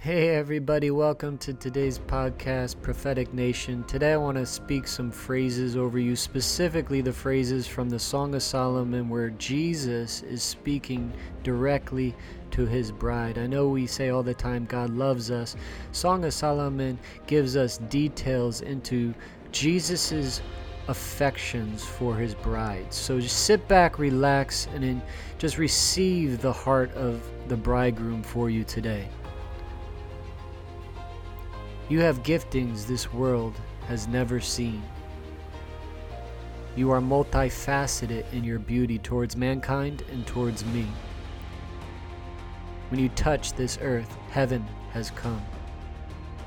Hey, everybody, welcome to today's podcast, Prophetic Nation. Today, I want to speak some phrases over you, specifically the phrases from the Song of Solomon, where Jesus is speaking directly to his bride. I know we say all the time, God loves us. Song of Solomon gives us details into Jesus's affections for his bride. So just sit back, relax, and just receive the heart of the bridegroom for you today. You have giftings this world has never seen. You are multifaceted in your beauty towards mankind and towards me. When you touch this earth, heaven has come.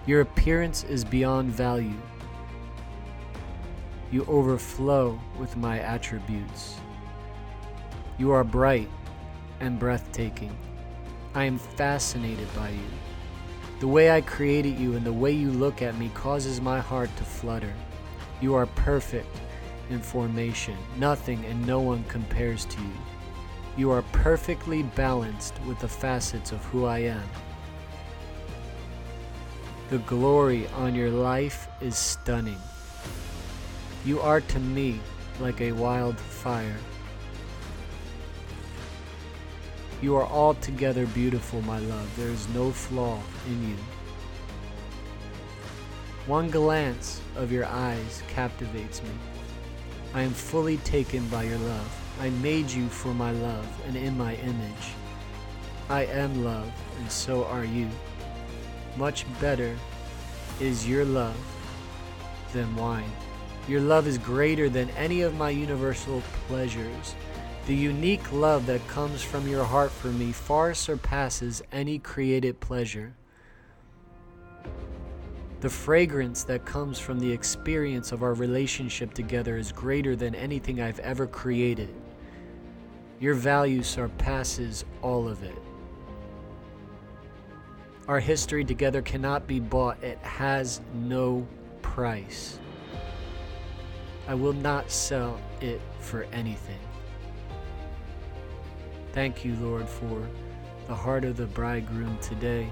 Your appearance is beyond value. You overflow with my attributes. You are bright and breathtaking. I am fascinated by you. The way I created you and the way you look at me causes my heart to flutter. You are perfect in formation. Nothing and no one compares to you. You are perfectly balanced with the facets of who I am. The glory on your life is stunning. You are to me like a wildfire. You are altogether beautiful, my love. There is no flaw in you. One glance of your eyes captivates me. I am fully taken by your love. I made you for my love and in my image. I am love, and so are you. Much better is your love than wine. Your love is greater than any of my universal pleasures. The unique love that comes from your heart for me far surpasses any created pleasure. The fragrance that comes from the experience of our relationship together is greater than anything I've ever created. Your value surpasses all of it. Our history together cannot be bought, it has no price. I will not sell it for anything. Thank you, Lord, for the heart of the bridegroom today.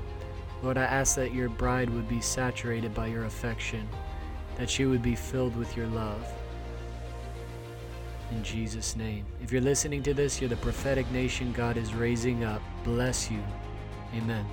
Lord, I ask that your bride would be saturated by your affection, that she would be filled with your love. In Jesus' name. If you're listening to this, you're the prophetic nation God is raising up. Bless you. Amen.